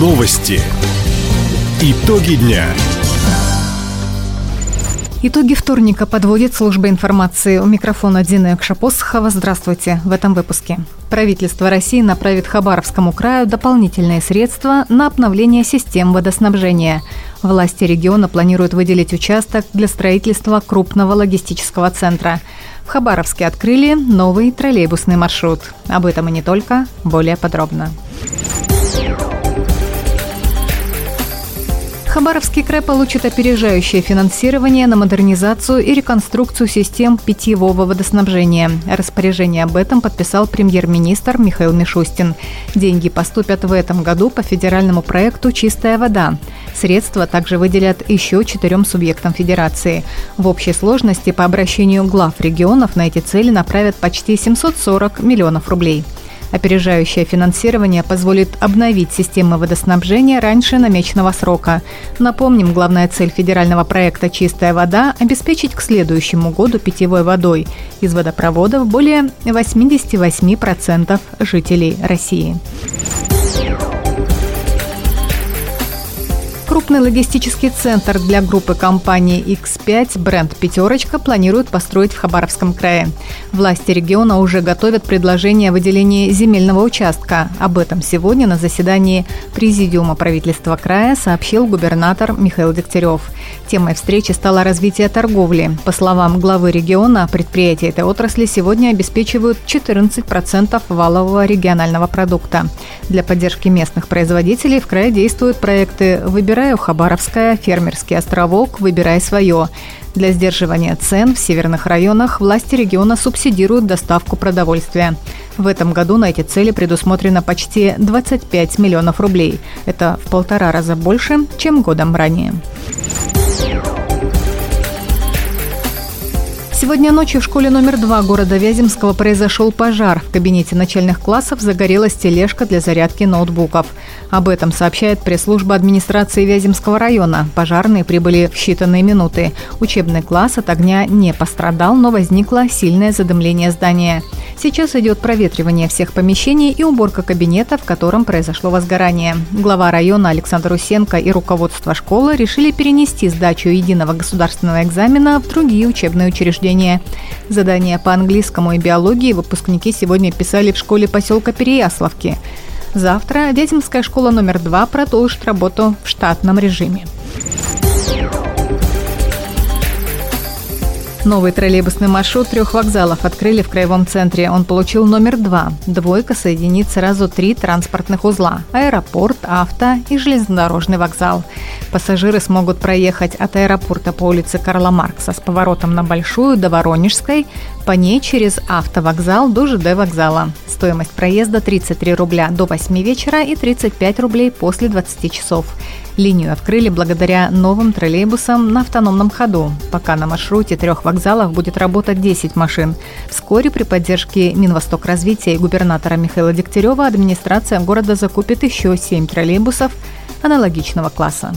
Новости. Итоги дня. Итоги вторника подводит служба информации. У микрофона Дина Якшапосхова. Здравствуйте. В этом выпуске. Правительство России направит Хабаровскому краю дополнительные средства на обновление систем водоснабжения. Власти региона планируют выделить участок для строительства крупного логистического центра. В Хабаровске открыли новый троллейбусный маршрут. Об этом и не только. Более подробно. Хабаровский край получит опережающее финансирование на модернизацию и реконструкцию систем питьевого водоснабжения. Распоряжение об этом подписал премьер-министр Михаил Мишустин. Деньги поступят в этом году по федеральному проекту «Чистая вода». Средства также выделят еще четырем субъектам федерации. В общей сложности по обращению глав регионов на эти цели направят почти 740 миллионов рублей. Опережающее финансирование позволит обновить системы водоснабжения раньше намеченного срока. Напомним, главная цель федерального проекта «Чистая вода» – обеспечить к следующему году питьевой водой из водопроводов более 88% жителей России. Крупный логистический центр для группы компании X5 бренд «Пятерочка» планируют построить в Хабаровском крае. Власти региона уже готовят предложение о выделении земельного участка. Об этом сегодня на заседании Президиума правительства края сообщил губернатор Михаил Дегтярев. Темой встречи стало развитие торговли. По словам главы региона, предприятия этой отрасли сегодня обеспечивают 14% валового регионального продукта. Для поддержки местных производителей в крае действуют проекты «Выбирай «Выбираю Хабаровская», «Фермерский островок», «Выбирай свое». Для сдерживания цен в северных районах власти региона субсидируют доставку продовольствия. В этом году на эти цели предусмотрено почти 25 миллионов рублей. Это в полтора раза больше, чем годом ранее. Сегодня ночью в школе номер два города Вяземского произошел пожар. В кабинете начальных классов загорелась тележка для зарядки ноутбуков. Об этом сообщает пресс-служба администрации Вяземского района. Пожарные прибыли в считанные минуты. Учебный класс от огня не пострадал, но возникло сильное задымление здания. Сейчас идет проветривание всех помещений и уборка кабинета, в котором произошло возгорание. Глава района Александр Усенко и руководство школы решили перенести сдачу единого государственного экзамена в другие учебные учреждения. Задания по английскому и биологии выпускники сегодня писали в школе поселка Переяславки. Завтра Вяземская школа номер два продолжит работу в штатном режиме. Новый троллейбусный маршрут трех вокзалов открыли в Краевом центре. Он получил номер два. Двойка соединит сразу три транспортных узла – аэропорт, авто и железнодорожный вокзал. Пассажиры смогут проехать от аэропорта по улице Карла Маркса с поворотом на Большую до Воронежской, по ней через автовокзал до ЖД вокзала. Стоимость проезда 33 рубля до 8 вечера и 35 рублей после 20 часов. Линию открыли благодаря новым троллейбусам на автономном ходу. Пока на маршруте трех вокзалов будет работать 10 машин. Вскоре при поддержке Минвосток развития и губернатора Михаила Дегтярева администрация города закупит еще 7 троллейбусов аналогичного класса.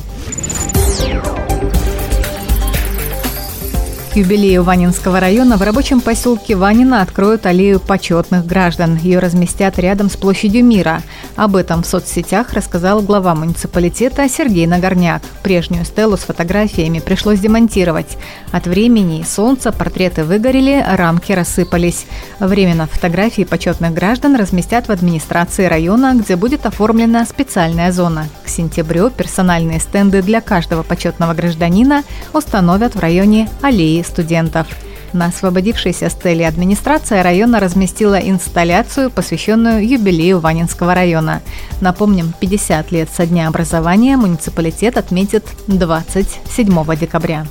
К юбилею Ванинского района в рабочем поселке Ванина откроют аллею почетных граждан. Ее разместят рядом с площадью мира. Об этом в соцсетях рассказал глава муниципалитета Сергей Нагорняк. Прежнюю стелу с фотографиями пришлось демонтировать. От времени и солнца портреты выгорели, рамки рассыпались. Временно фотографии почетных граждан разместят в администрации района, где будет оформлена специальная зона. К сентябрю персональные стенды для каждого почетного гражданина установят в районе аллеи студентов. На освободившейся стеле администрация района разместила инсталляцию, посвященную юбилею Ванинского района. Напомним, 50 лет со дня образования муниципалитет отметит 27 декабря.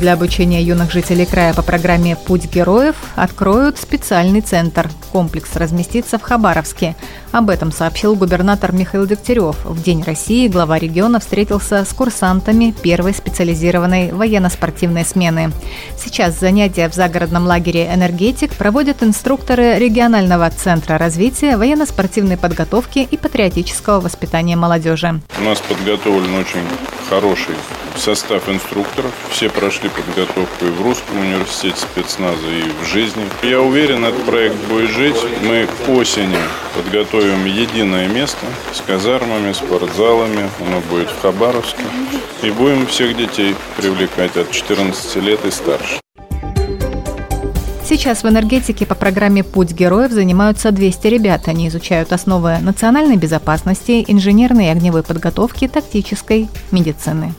Для обучения юных жителей края по программе «Путь героев» откроют специальный центр. Комплекс разместится в Хабаровске. Об этом сообщил губернатор Михаил Дегтярев. В День России глава региона встретился с курсантами первой специализированной военно-спортивной смены. Сейчас занятия в загородном лагере «Энергетик» проводят инструкторы регионального центра развития военно-спортивной подготовки и патриотического воспитания молодежи. У нас подготовлен очень хороший состав инструкторов. Все прошли прошли подготовку и в Русском университете спецназа, и в жизни. Я уверен, этот проект будет жить. Мы к осени подготовим единое место с казармами, спортзалами. Оно будет в Хабаровске. И будем всех детей привлекать от 14 лет и старше. Сейчас в энергетике по программе «Путь героев» занимаются 200 ребят. Они изучают основы национальной безопасности, инженерной и огневой подготовки, тактической медицины.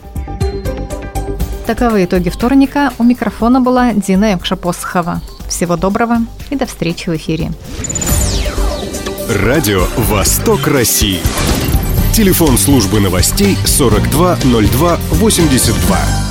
Таковы итоги вторника. У микрофона была Дина Якшапосхова. Всего доброго и до встречи в эфире. Радио «Восток России». Телефон службы новостей 420282.